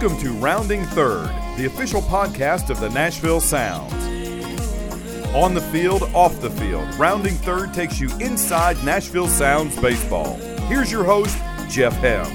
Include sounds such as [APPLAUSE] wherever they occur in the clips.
Welcome to Rounding Third, the official podcast of the Nashville Sounds. On the field, off the field, Rounding Third takes you inside Nashville Sounds baseball. Here's your host, Jeff Hem.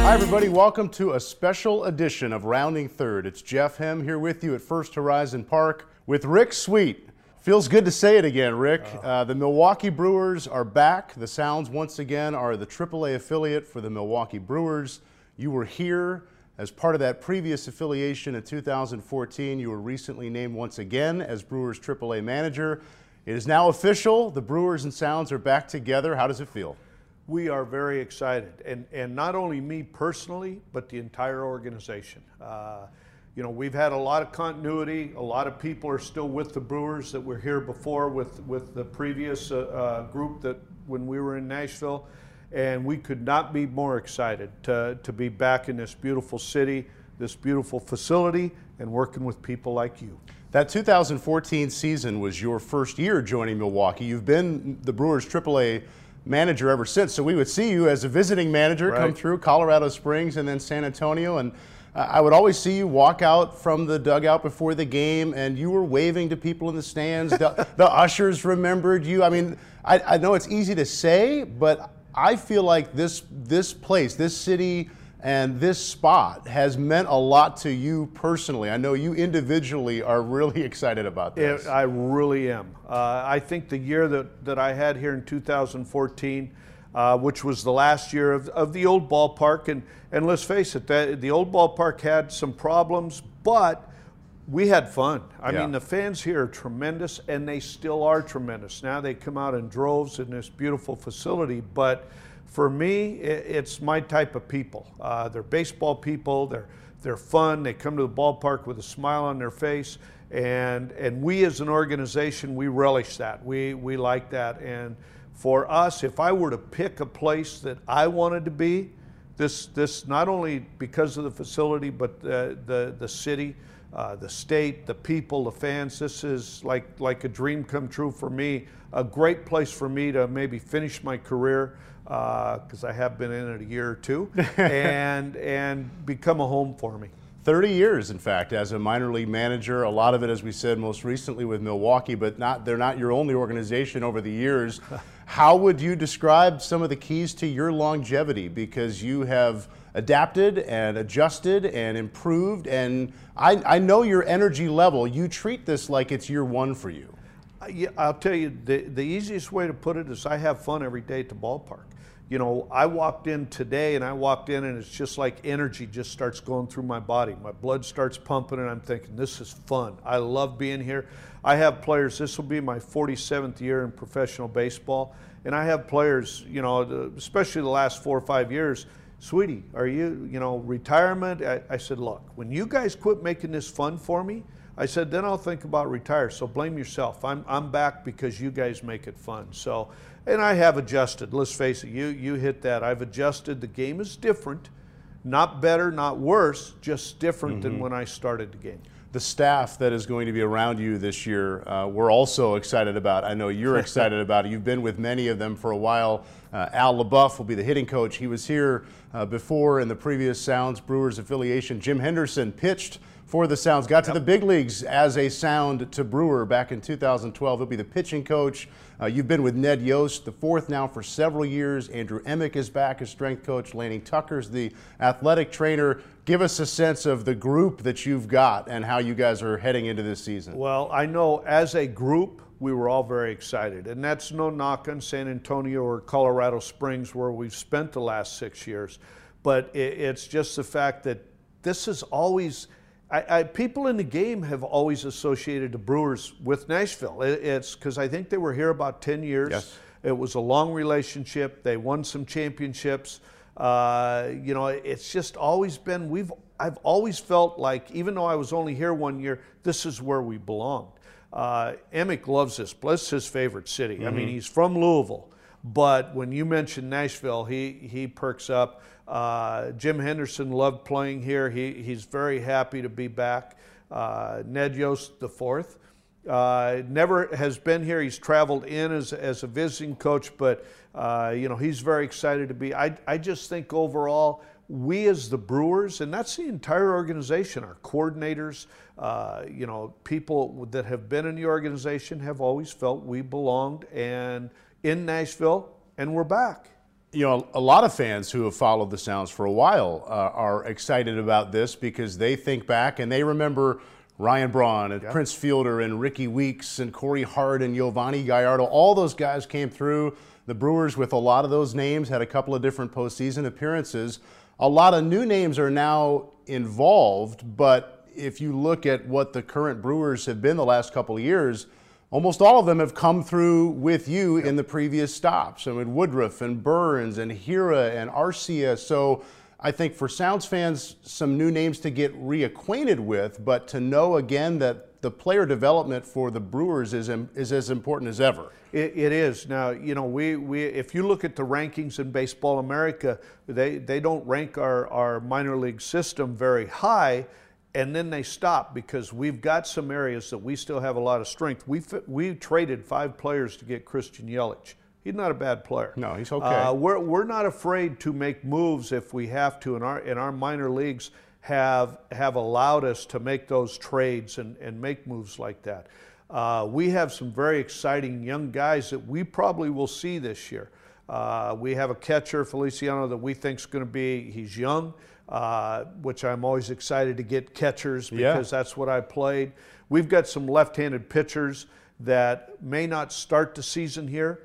Hi, everybody. Welcome to a special edition of Rounding Third. It's Jeff Hem here with you at First Horizon Park with Rick Sweet. Feels good to say it again, Rick. Uh, the Milwaukee Brewers are back. The Sounds, once again, are the AAA affiliate for the Milwaukee Brewers. You were here as part of that previous affiliation in 2014. You were recently named once again as Brewers AAA manager. It is now official. The Brewers and Sounds are back together. How does it feel? We are very excited, and, and not only me personally, but the entire organization. Uh, you know, we've had a lot of continuity. A lot of people are still with the Brewers that were here before with, with the previous uh, uh, group that when we were in Nashville. And we could not be more excited to, to be back in this beautiful city, this beautiful facility, and working with people like you. That 2014 season was your first year joining Milwaukee. You've been the Brewers AAA manager ever since. So we would see you as a visiting manager Right. come through Colorado Springs and then San Antonio. And uh, I would always see you walk out from the dugout before the game and you were waving to people in the stands. the, [LAUGHS] the ushers remembered you. I mean, I, I know it's easy to say, but I feel like this, this place, this city, and this spot has meant a lot to you personally. I know you individually are really [LAUGHS] excited about this. It, I really am. Uh, I think the year that, that I had here in 2014, uh, which was the last year of, of the old ballpark, and, and let's face it, that, the old ballpark had some problems, but we had fun. I Yeah. mean, the fans here are tremendous, and they still are tremendous. Now they come out in droves in this beautiful facility, but for me, it's my type of people. Uh, they're baseball people. They're they're fun. They come to the ballpark with a smile on their face, and and we as an organization we relish that. We we like that. And for us, if I were to pick a place that I wanted to be, this this not only because of the facility, but the the, the city. Uh, the state, the people, the fans. This is like like a dream come true for me. A great place for me to maybe finish my career because I have been in it a year or two, [LAUGHS] and and become a home for me. 30 years, in fact, as a minor league manager. A lot of it, as we said, most recently with Milwaukee, but not they're not your only organization over the years. [LAUGHS] How would you describe some of the keys to your longevity? Because you have adapted and adjusted and improved, and I, I know your energy level. You treat this like it's year one for you. Yeah, I'll tell you, the, the easiest way to put it is I have fun every day at the ballpark. You know, I walked in today and I walked in and it's just like energy just starts going through my body. My blood starts pumping and I'm thinking, this is fun. I love being here. I have players, this will be my 47th year in professional baseball. And I have players, you know, especially the last four or five years, sweetie, are you, you know, retirement? I, I said, look, when you guys quit making this fun for me, I said, then I'll think about retire. So blame yourself. I'm, I'm back because you guys make it fun. So, and I have adjusted. Let's face it, you, you hit that. I've adjusted. The game is different, not better, not worse, just different than mm-hmm. when I started the game. The staff that is going to be around you this year, uh, we're also excited about. I know you're [LAUGHS] excited about it. You've been with many of them for a while. Uh, Al LeBoeuf will be the hitting coach. He was here uh, before in the previous Sounds Brewers affiliation. Jim Henderson pitched for the Sounds, got to the big leagues as a Sound to Brewer back in 2012. He'll be the pitching coach. Uh, you've been with Ned Yost, the fourth now for several years. Andrew Emmick is back as strength coach. Lanning Tucker's the athletic trainer. Give us a sense of the group that you've got and how you guys are heading into this season. Well, I know as a group, we were all very excited. And that's no knock on San Antonio or Colorado Springs, where we've spent the last six years. But it's just the fact that this is always, I, I, people in the game have always associated the Brewers with Nashville. It, it's because I think they were here about 10 years. Yes. It was a long relationship. They won some championships. Uh, you know, it's just always been. We've. I've always felt like, even though I was only here one year, this is where we belonged. Uh, Emmick loves this. Is his favorite city. I mean, he's from Louisville, but when you mention Nashville, he he perks up. Uh, Jim Henderson loved playing here. He he's very happy to be back. Uh, Ned Yost the fourth. Uh, never has been here. He's traveled in as, as a visiting coach, but uh, you know he's very excited to be. I, I just think overall we as the Brewers, and that's the entire organization, our coordinators, uh, you know, people that have been in the organization have always felt we belonged and in Nashville, and we're back. You know, a lot of fans who have followed the Sounds for a while uh, are excited about this because they think back and they remember Ryan Braun and. Prince Fielder and Rickie Weeks and Corey Hart and Yovani Gallardo. All those guys came through. The Brewers, with a lot of those names, had a couple of different postseason appearances. A lot of new names are now involved, but if you look at what the current Brewers have been the last couple of years, almost all of them have come through with you in the previous stops. I mean, Woodruff and Burnes and Hader and Arcia. So I think for Sounds fans, some new names to get reacquainted with, but to know again that the player development for the Brewers is, is as important as ever. It, it is now. You know, we, we if you look at the rankings in Baseball America, they they don't rank our our minor league system very high, and then they stop because we've got some areas that we still have a lot of strength. We we traded five players to get Christian Yelich. He's not a bad player. No, he's okay. Uh, we're, we're not afraid to make moves if we have to. In our, in our minor leagues have, have allowed us to make those trades and, and make moves like that. Uh, we have some very exciting young guys that we probably will see this year. Uh, we have a catcher, Feliciano, that we think is going to be, he's young, uh, which I'm always excited to get catchers because yeah. that's what I played. We've got some left handed pitchers that may not start the season here,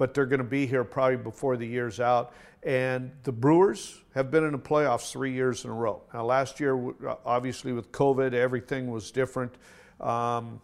but they're going to be here probably before the year's out. And the Brewers have been in the playoffs three years in a row. Now, last year, obviously with COVID, everything was different. Um,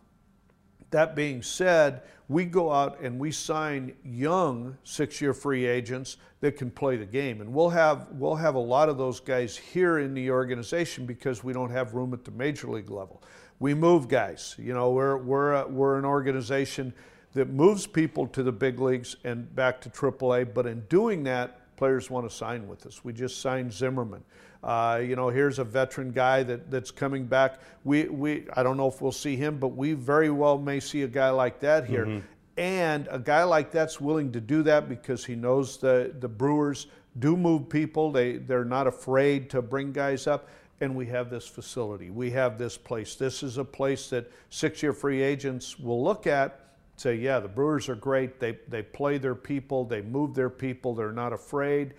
that being said, we go out and we sign young six-year free agents that can play the game, and we'll have we'll have a lot of those guys here in the organization because we don't have room at the major league level. We move guys. You know, we're we're a, we're an organization that moves people to the big leagues and back to AAA. But in doing that, players want to sign with us. We just signed Zimmermann. Uh, you know, here's a veteran guy that, that's coming back. We, we, I don't know if we'll see him, but we very well may see a guy like that here. Mm-hmm. And a guy like that's willing to do that because he knows the, the Brewers do move people. They, they're not afraid to bring guys up. And we have this facility. We have this place. This is a place that six year free agents will look at say, yeah, the Brewers are great. They, they play their people, they move their people, they're not afraid.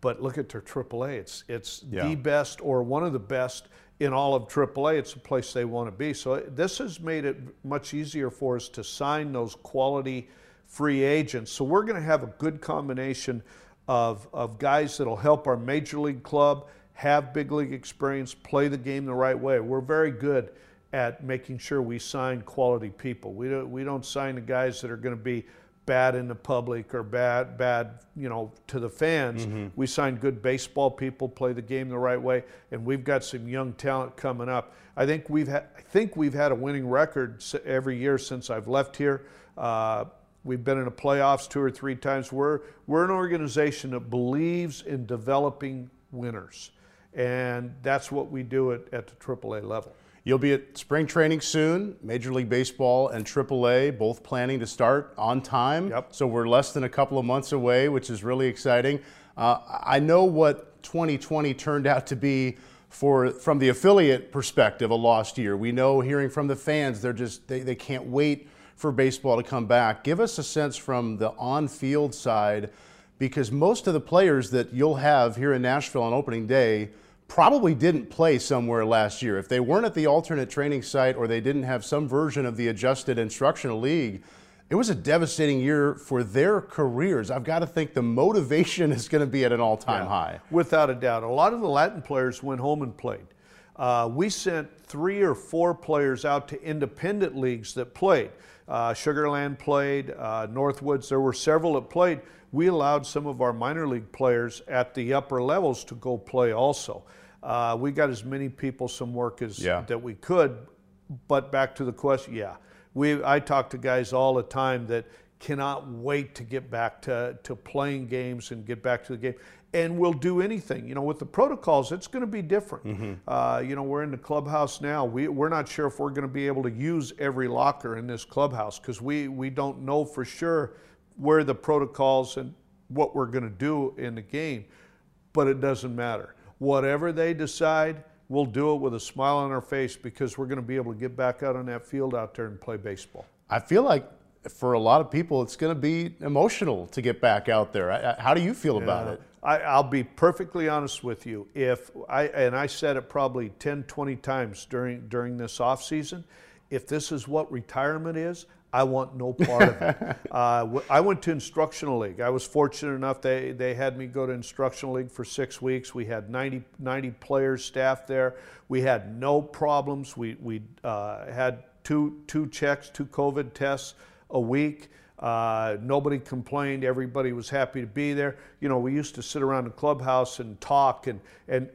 But look at their AAA. It's, it's yeah. the best or one of the best in all of AAA. It's the place they want to be. So this has made it much easier for us to sign those quality free agents. So we're going to have a good combination of, of guys that'll help our major league club have big league experience, play the game the right way. We're very good at making sure we sign quality people. We don't, we don't sign the guys that are going to be bad in the public or bad bad you know to the fans. Mm-hmm. We sign good baseball people, play the game the right way, and we've got some young talent coming up. I think we've had I think we've had a winning record every year since I've left here. Uh, we've been in the playoffs two or three times. We're we're an organization that believes in developing winners, and that's what we do at, at the AAA level. You'll be at spring training soon. Major League Baseball and AAA both planning to start on time. Yep. So we're less than a couple of months away, which is really exciting. Uh, I know what 2020 turned out to be for from the affiliate perspective a lost year. We know hearing from the fans, they're just they, they can't wait for baseball to come back. Give us a sense from the on-field side because most of the players that you'll have here in Nashville on opening day probably didn't play somewhere last year. If they weren't at the alternate training site or they didn't have some version of the adjusted instructional league, it was a devastating year for their careers. I've got to think the motivation [LAUGHS] is going to be at an all time yeah, high. Without a doubt. A lot of the Latin players went home and played. Uh, we sent three or four players out to independent leagues that played. Uh, Sugar Land played, uh, Northwoods, there were several that played. We allowed some of our minor league players at the upper levels to go play also. Uh, we got as many people some work as yeah. that we could, but back to the question, yeah. We, I talk to guys all the time that cannot wait to get back to, to playing games and get back to the game and we'll do anything. You know, with the protocols, it's going to be different. Mm-hmm. Uh, you know, we're in the clubhouse now. We, we're not sure if we're going to be able to use every locker in this clubhouse because we, we don't know for sure where the protocols and what we're going to do in the game. But it doesn't matter. whatever they decide, we'll do it with a smile on our face because we're going to be able to get back out on that field out there and play baseball. I feel like for a lot of people, it's going to be emotional to get back out there. How do you feel yeah. about it? I, will be perfectly honest with you. If I and I said it probably 10, 20 times during during this off season, if this is what retirement is, I want no part of it. [LAUGHS] Uh, I went to instructional league. I was fortunate enough they, they had me go to instructional league for six weeks. We had 90, 90 players staff there. We had no problems. We, we uh, had two, two checks, two COVID tests a week. Uh, nobody complained. Everybody was happy to be there. You know, we used to sit around the clubhouse and talk, and, and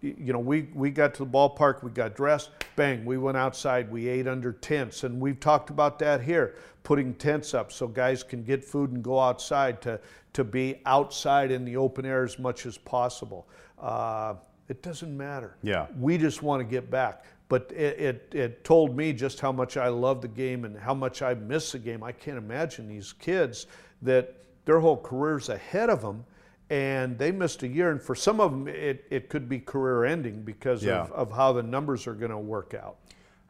you know, we, we got to the ballpark, we got dressed, bang, we went outside, we ate under tents. And we've talked about that here, putting tents up so guys can get food and go outside to, to be outside in the open air as much as possible. Uh, it doesn't matter. Yeah. We just want to get back. But it, it, it, told me just how much I love the game and how much I miss the game. I can't imagine these kids that their whole career's ahead of them and they missed a year. And for some of them, it, it could be career ending because yeah. of, of how the numbers are going to work out.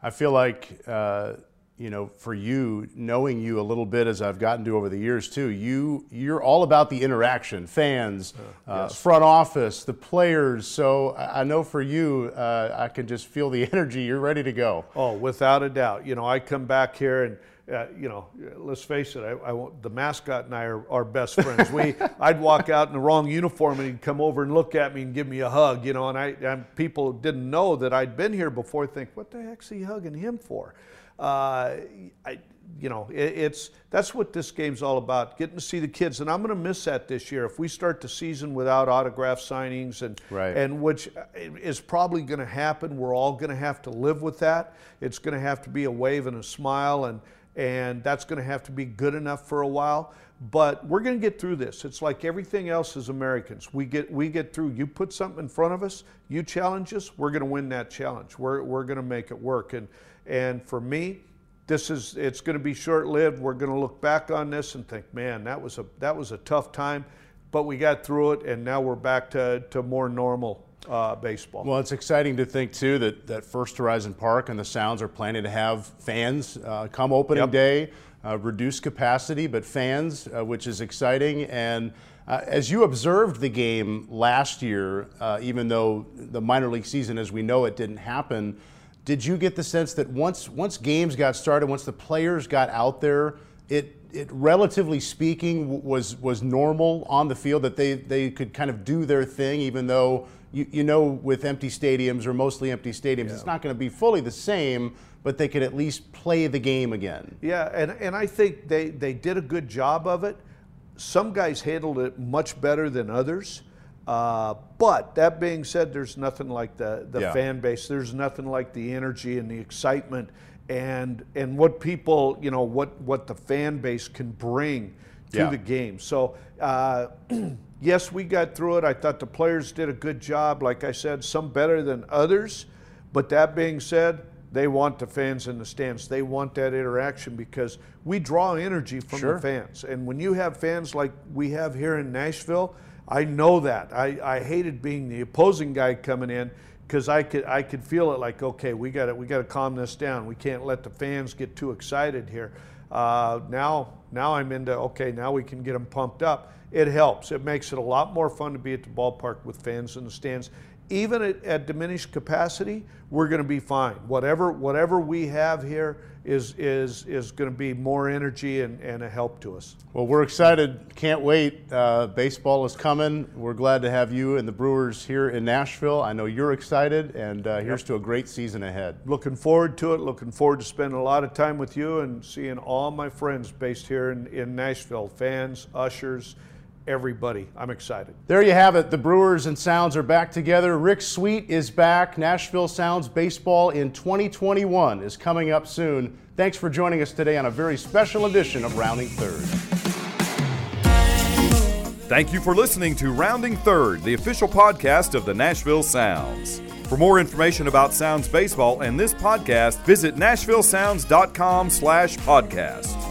I feel like, uh, you know, for you, knowing you a little bit as I've gotten to over the years too, you you're all about the interaction, fans, uh, uh, yes. front office, the players. So I know for you, uh, I can just feel the [LAUGHS] energy. You're ready to go. Oh, without a doubt. You know, I come back here and uh, you know, let's face it, I, I the mascot and I are, are best friends. We, [LAUGHS] I'd walk out in the wrong uniform and he'd come over and look at me and give me a hug, you know, and I, and people didn't know that I'd been here before think, what the heck's he hugging him for? Uh, I, you know, it, it's that's what this game's all about, getting to see the kids, and I'm going to miss that this year. If we start the season without autograph signings, and right. and which is probably going to happen, we're all going to have to live with that. It's going to have to be a wave and a smile, and and that's going to have to be good enough for a while. But we're going to get through this. It's like everything else as Americans. We get we get through. You put something in front of us, you challenge us, we're going to win that challenge. We're we're going to make it work. And and for me, this is it's going to be short-lived. We're going to look back on this and think, man, that was a that was a tough time, but we got through it, and now we're back to to more normal uh, baseball. Well, it's exciting to think too that, that First Horizon Park and the Sounds are planning to have fans uh, come opening yep. day, uh, reduced capacity, but fans, uh, which is exciting. And uh, as you observed the game last year, uh, even though the minor league season as we know it didn't happen, did you get the sense that once once games got started, once the players got out there, it it relatively speaking was was normal on the field that they they could kind of do their thing even though you, you know with empty stadiums or mostly empty stadiums, yeah. it's not going to be fully the same, but they could at least play the game again. Yeah, and, and I think they, they did a good job of it. Some guys handled it much better than others. Uh, but that being said, there's nothing like the, the yeah. fan base. There's nothing like the energy and the excitement and and what people, you know, what what the fan base can bring to yeah. the game. So uh, [CLEARS THROAT] yes, we got through it. I thought the players did a good job. Like I said, some better than others. But that being said, they want the fans in the stands. They want that interaction because we draw energy from sure. the fans. And when you have fans like we have here in Nashville, I know that. I, I hated being the opposing guy coming in because I could I could feel it like okay we got we got to calm this down. We can't let the fans get too excited here. Uh, now now I'm into okay now we can get them pumped up it helps. It makes it a lot more fun to be at the ballpark with fans in the stands. Even at, at diminished capacity, we're going to be fine. Whatever whatever we have here is is is going to be more energy and, and a help to us. Well, we're excited. Can't wait. Uh, baseball is coming. We're glad to have you and the Brewers here in Nashville. I know you're excited, and uh, here's yep. to a great season ahead. Looking forward to it. Looking forward to spending a lot of time with you and seeing all my friends based here in, in Nashville, fans, ushers everybody. I'm excited. There you have it. The Brewers and Sounds are back together. Rick Sweet is back. Nashville Sounds baseball in 2021 is coming up soon. Thanks for joining us today on a very special edition of Rounding Third. Thank you for listening to Rounding Third, the official podcast of the Nashville Sounds. For more information about Sounds baseball and this podcast, visit nashvillesounds.com slash podcast.